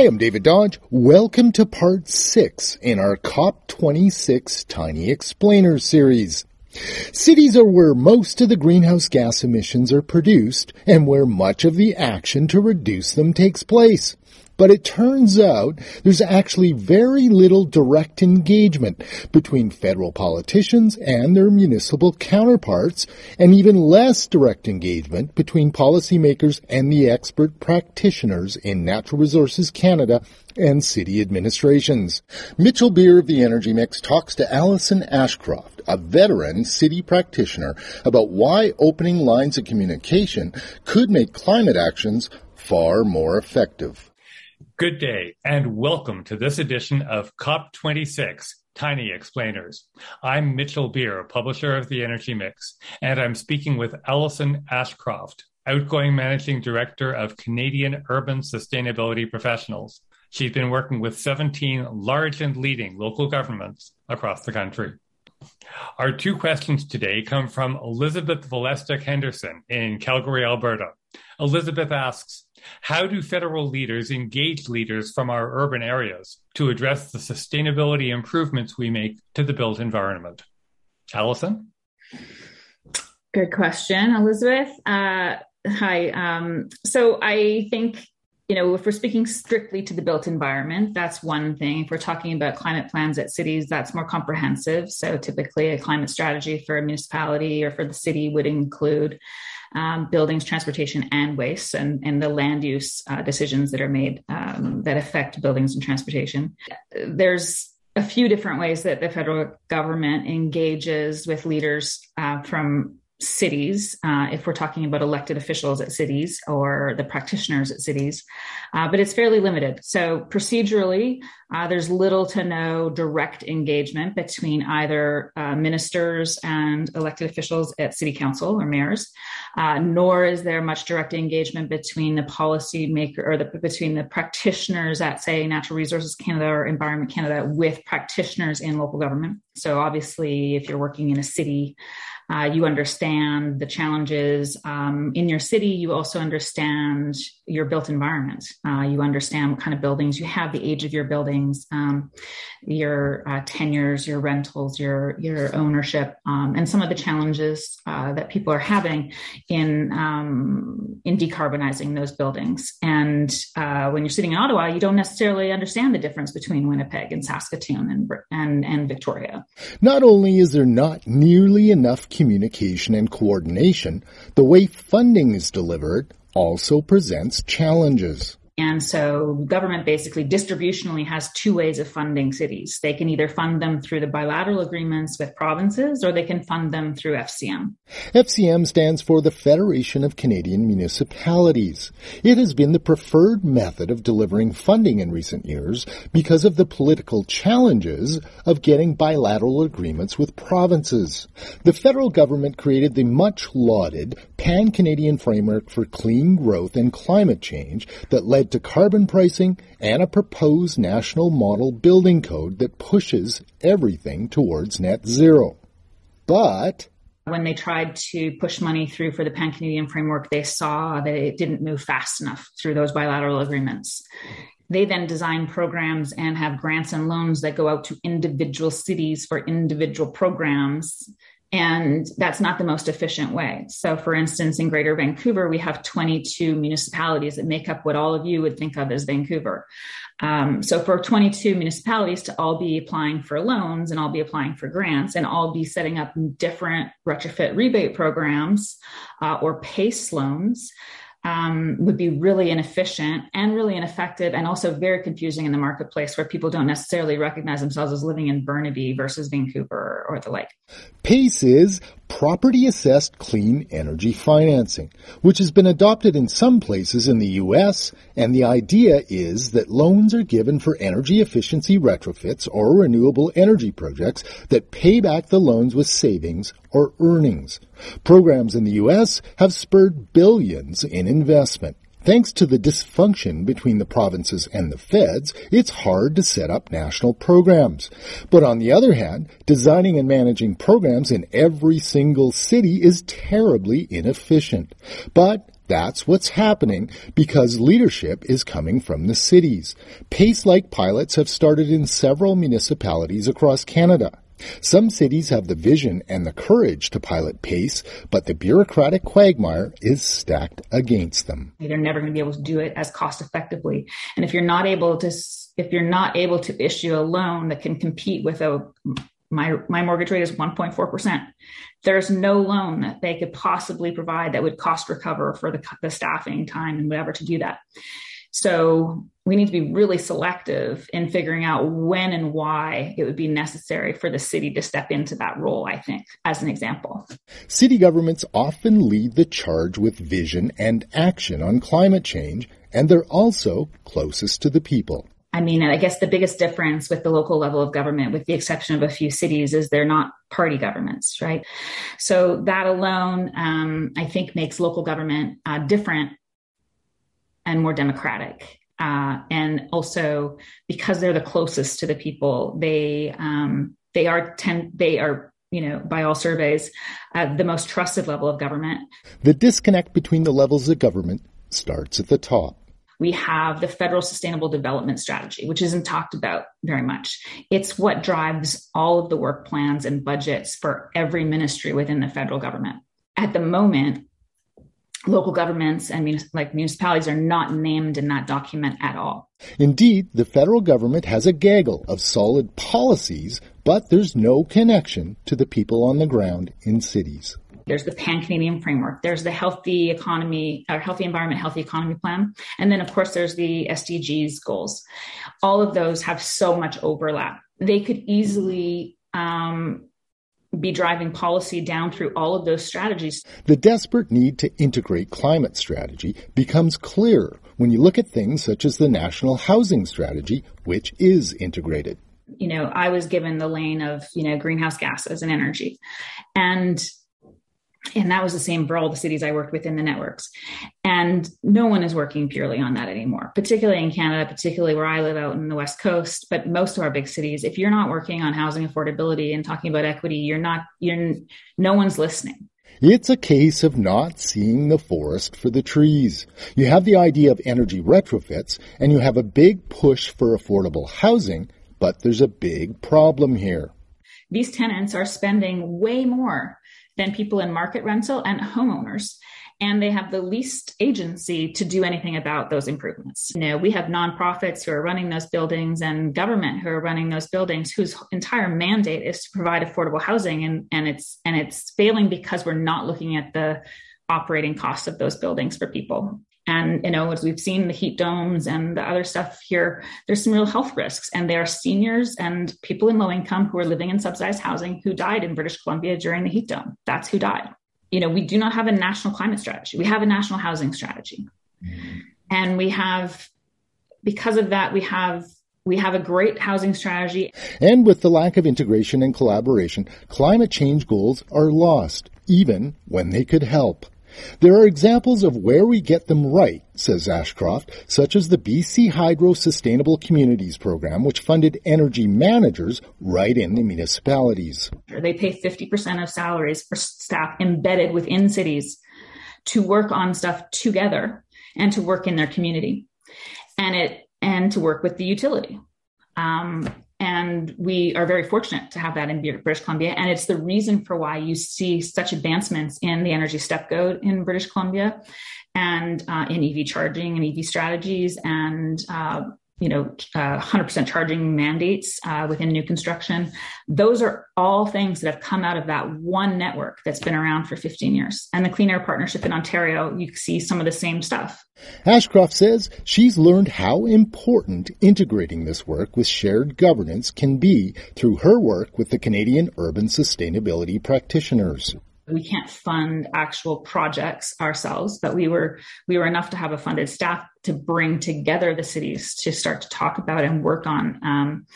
Hi, I'm David Dodge. Welcome to part six in our COP26 Tiny Explainer series. Cities are where most of the greenhouse gas emissions are produced and where much of the action to reduce them takes place. But it turns out there's actually very little direct engagement between federal politicians and their municipal counterparts, and even less direct engagement between policymakers and the expert practitioners in Natural Resources Canada and city administrations. Mitchell Beer of the Energy Mix talks to Allison Ashcroft, a veteran city practitioner, about why opening lines of communication could make climate actions far more effective. Good day and welcome to this edition of COP26 Tiny Explainers. I'm Mitchell Beer, publisher of The Energy Mix, and I'm speaking with Allison Ashcroft, outgoing managing director of Canadian Urban Sustainability Professionals. She's been working with 17 large and leading local governments across the country. Our two questions today come from Elizabeth Valestic Henderson in Calgary, Alberta. Elizabeth asks, how do federal leaders engage leaders from our urban areas to address the sustainability improvements we make to the built environment? Allison? Good question, Elizabeth. Uh, hi. Um, so I think you know, if we're speaking strictly to the built environment, that's one thing. If we're talking about climate plans at cities, that's more comprehensive. So typically, a climate strategy for a municipality or for the city would include um, buildings, transportation, and waste, and, and the land use uh, decisions that are made um, that affect buildings and transportation. There's a few different ways that the federal government engages with leaders uh, from cities, uh, if we're talking about elected officials at cities or the practitioners at cities, uh, but it's fairly limited. So procedurally, uh, there's little to no direct engagement between either uh, ministers and elected officials at city council or mayors, uh, nor is there much direct engagement between the policy maker or the, between the practitioners at, say, Natural Resources Canada or Environment Canada with practitioners in local government. So obviously, if you're working in a city, uh, you understand the challenges um, in your city. You also understand your built environment. Uh, you understand what kind of buildings you have, the age of your buildings, um, your uh, tenures, your rentals, your your ownership, um, and some of the challenges uh, that people are having in um, in decarbonizing those buildings. And uh, when you're sitting in Ottawa, you don't necessarily understand the difference between Winnipeg and Saskatoon and and, and Victoria. Not only is there not nearly enough communication and coordination, the way funding is delivered also presents challenges. And so government basically distributionally has two ways of funding cities. They can either fund them through the bilateral agreements with provinces or they can fund them through FCM. FCM stands for the Federation of Canadian Municipalities. It has been the preferred method of delivering funding in recent years because of the political challenges of getting bilateral agreements with provinces. The federal government created the much lauded Pan-Canadian Framework for Clean Growth and Climate Change that led to carbon pricing and a proposed national model building code that pushes everything towards net zero. But when they tried to push money through for the Pan Canadian framework, they saw that it didn't move fast enough through those bilateral agreements. They then design programs and have grants and loans that go out to individual cities for individual programs and that's not the most efficient way. So, for instance, in Greater Vancouver, we have 22 municipalities that make up what all of you would think of as Vancouver. Um, so, for 22 municipalities to all be applying for loans and all be applying for grants and all be setting up different retrofit rebate programs uh, or PACE loans, um, would be really inefficient and really ineffective and also very confusing in the marketplace where people don't necessarily recognize themselves as living in Burnaby versus Vancouver or the like. PACE is property assessed clean energy financing, which has been adopted in some places in the U.S. And the idea is that loans are given for energy efficiency retrofits or renewable energy projects that pay back the loans with savings or earnings. Programs in the U.S. have spurred billions in investment. Thanks to the dysfunction between the provinces and the feds, it's hard to set up national programs. But on the other hand, designing and managing programs in every single city is terribly inefficient. But That's what's happening because leadership is coming from the cities. PACE-like pilots have started in several municipalities across Canada. Some cities have the vision and the courage to pilot PACE, but the bureaucratic quagmire is stacked against them. They're never going to be able to do it as cost effectively. And if you're not able to, if you're not able to issue a loan that can compete with a my my mortgage rate is 1.4%. There's no loan that they could possibly provide that would cost recover for the, the staffing time and whatever to do that. So we need to be really selective in figuring out when and why it would be necessary for the city to step into that role, I think, as an example. City governments often lead the charge with vision and action on climate change, and they're also closest to the people. I mean, I guess the biggest difference with the local level of government, with the exception of a few cities, is they're not party governments, right? So that alone, um, I think, makes local government uh, different and more democratic. Uh, and also because they're the closest to the people, they um, they are tend they are you know by all surveys uh, the most trusted level of government. The disconnect between the levels of government starts at the top we have the federal sustainable development strategy, which isn't talked about very much. It's what drives all of the work plans and budgets for every ministry within the federal government. At the moment, local governments and like municipalities are not named in that document at all. Indeed, the federal government has a gaggle of solid policies, but there's no connection to the people on the ground in cities. There's the Pan Canadian Framework. There's the Healthy Economy, or Healthy Environment, Healthy Economy Plan. And then, of course, there's the SDGs goals. All of those have so much overlap. They could easily um, be driving policy down through all of those strategies. The desperate need to integrate climate strategy becomes clearer when you look at things such as the National Housing Strategy, which is integrated. You know, I was given the lane of, you know, greenhouse gases and energy. And and that was the same for all the cities I worked with in the networks. And no one is working purely on that anymore, particularly in Canada, particularly where I live out in the West Coast, but most of our big cities. If you're not working on housing affordability and talking about equity, you're not, you're, no one's listening. It's a case of not seeing the forest for the trees. You have the idea of energy retrofits and you have a big push for affordable housing, but there's a big problem here. These tenants are spending way more than people in market rental and homeowners. And they have the least agency to do anything about those improvements. You know, we have nonprofits who are running those buildings and government who are running those buildings whose entire mandate is to provide affordable housing and, and it's and it's failing because we're not looking at the operating costs of those buildings for people. And, you know, as we've seen the heat domes and the other stuff here, there's some real health risks. And there are seniors and people in low income who are living in subsidized housing who died in British Columbia during the heat dome. That's who died. You know, we do not have a national climate strategy. We have a national housing strategy. Mm-hmm. And we have, because of that, we have we have a great housing strategy. And with the lack of integration and collaboration, climate change goals are lost, even when they could help. There are examples of where we get them right, says Ashcroft, such as the BC Hydro Sustainable Communities Program, which funded energy managers right in the municipalities. They pay 50% of salaries for staff embedded within cities to work on stuff together and to work in their community and it and to work with the utility. Um, and we are very fortunate to have that in British Columbia. And it's the reason for why you see such advancements in the energy step code in British Columbia and uh, in EV charging and EV strategies and uh, you know, uh, 100% charging mandates uh, within new construction. Those are all things that have come out of that one network that's been around for 15 years. And the Clean Air Partnership in Ontario, you see some of the same stuff. Ashcroft says she's learned how important integrating this work with shared governance can be through her work with the Canadian Urban Sustainability Practitioners we can't fund actual projects ourselves but we were we were enough to have a funded staff to bring together the cities to start to talk about and work on um,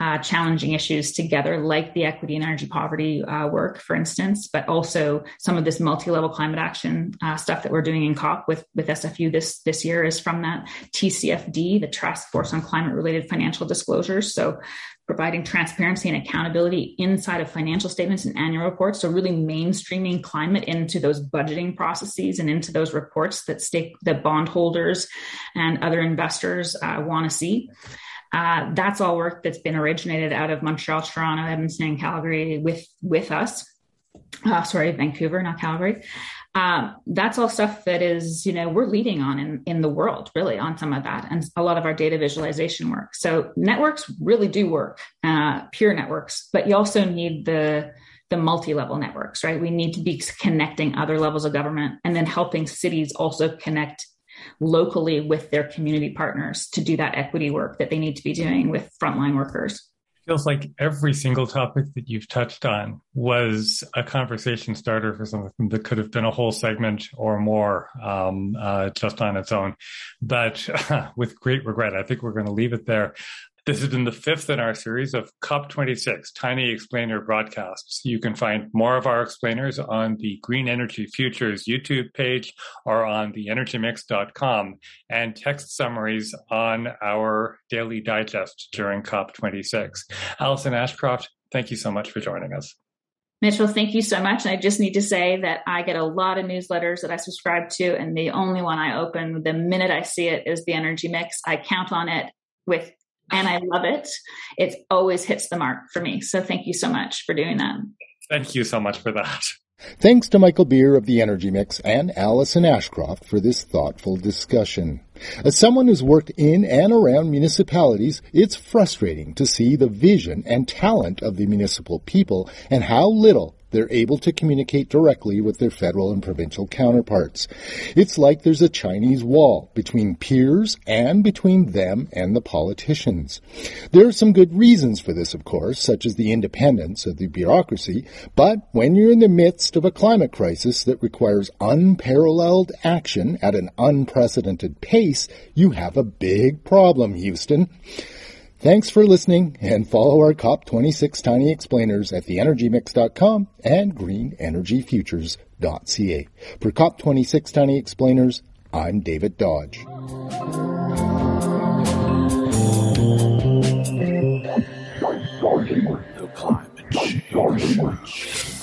uh, challenging issues together, like the equity and energy poverty uh, work, for instance, but also some of this multi-level climate action uh, stuff that we're doing in COP with with SFU this this year is from that TCFD, the Task Force on Climate-related Financial Disclosures. So providing transparency and accountability inside of financial statements and annual reports. So really mainstreaming climate into those budgeting processes and into those reports that stake that bondholders and other investors uh, want to see. Uh, that's all work that's been originated out of Montreal, Toronto, Edmonton, and Calgary with with us. Uh, sorry, Vancouver, not Calgary. Um, that's all stuff that is, you know, we're leading on in, in the world, really, on some of that, and a lot of our data visualization work. So networks really do work, uh, pure networks, but you also need the the multi-level networks, right? We need to be connecting other levels of government and then helping cities also connect locally with their community partners to do that equity work that they need to be doing with frontline workers. Feels like every single topic that you've touched on was a conversation starter for something that could have been a whole segment or more um, uh, just on its own. But uh, with great regret, I think we're going to leave it there. This has been the fifth in our series of COP26 Tiny Explainer broadcasts. You can find more of our explainers on the Green Energy Futures YouTube page or on the theenergymix.com and text summaries on our daily digest during COP26. Allison Ashcroft, thank you so much for joining us. Mitchell, thank you so much. And I just need to say that I get a lot of newsletters that I subscribe to, and the only one I open the minute I see it is the Energy Mix. I count on it with and I love it. It always hits the mark for me. So thank you so much for doing that. Thank you so much for that. Thanks to Michael Beer of the Energy Mix and Alison Ashcroft for this thoughtful discussion. As someone who's worked in and around municipalities, it's frustrating to see the vision and talent of the municipal people and how little they're able to communicate directly with their federal and provincial counterparts. It's like there's a Chinese wall between peers and between them and the politicians. There are some good reasons for this, of course, such as the independence of the bureaucracy, but when you're in the midst of a climate crisis that requires unparalleled action at an unprecedented pace, you have a big problem, Houston. Thanks for listening and follow our COP26 tiny explainers at theenergymix.com and greenenergyfutures.ca. For COP26 tiny explainers, I'm David Dodge. Climate change.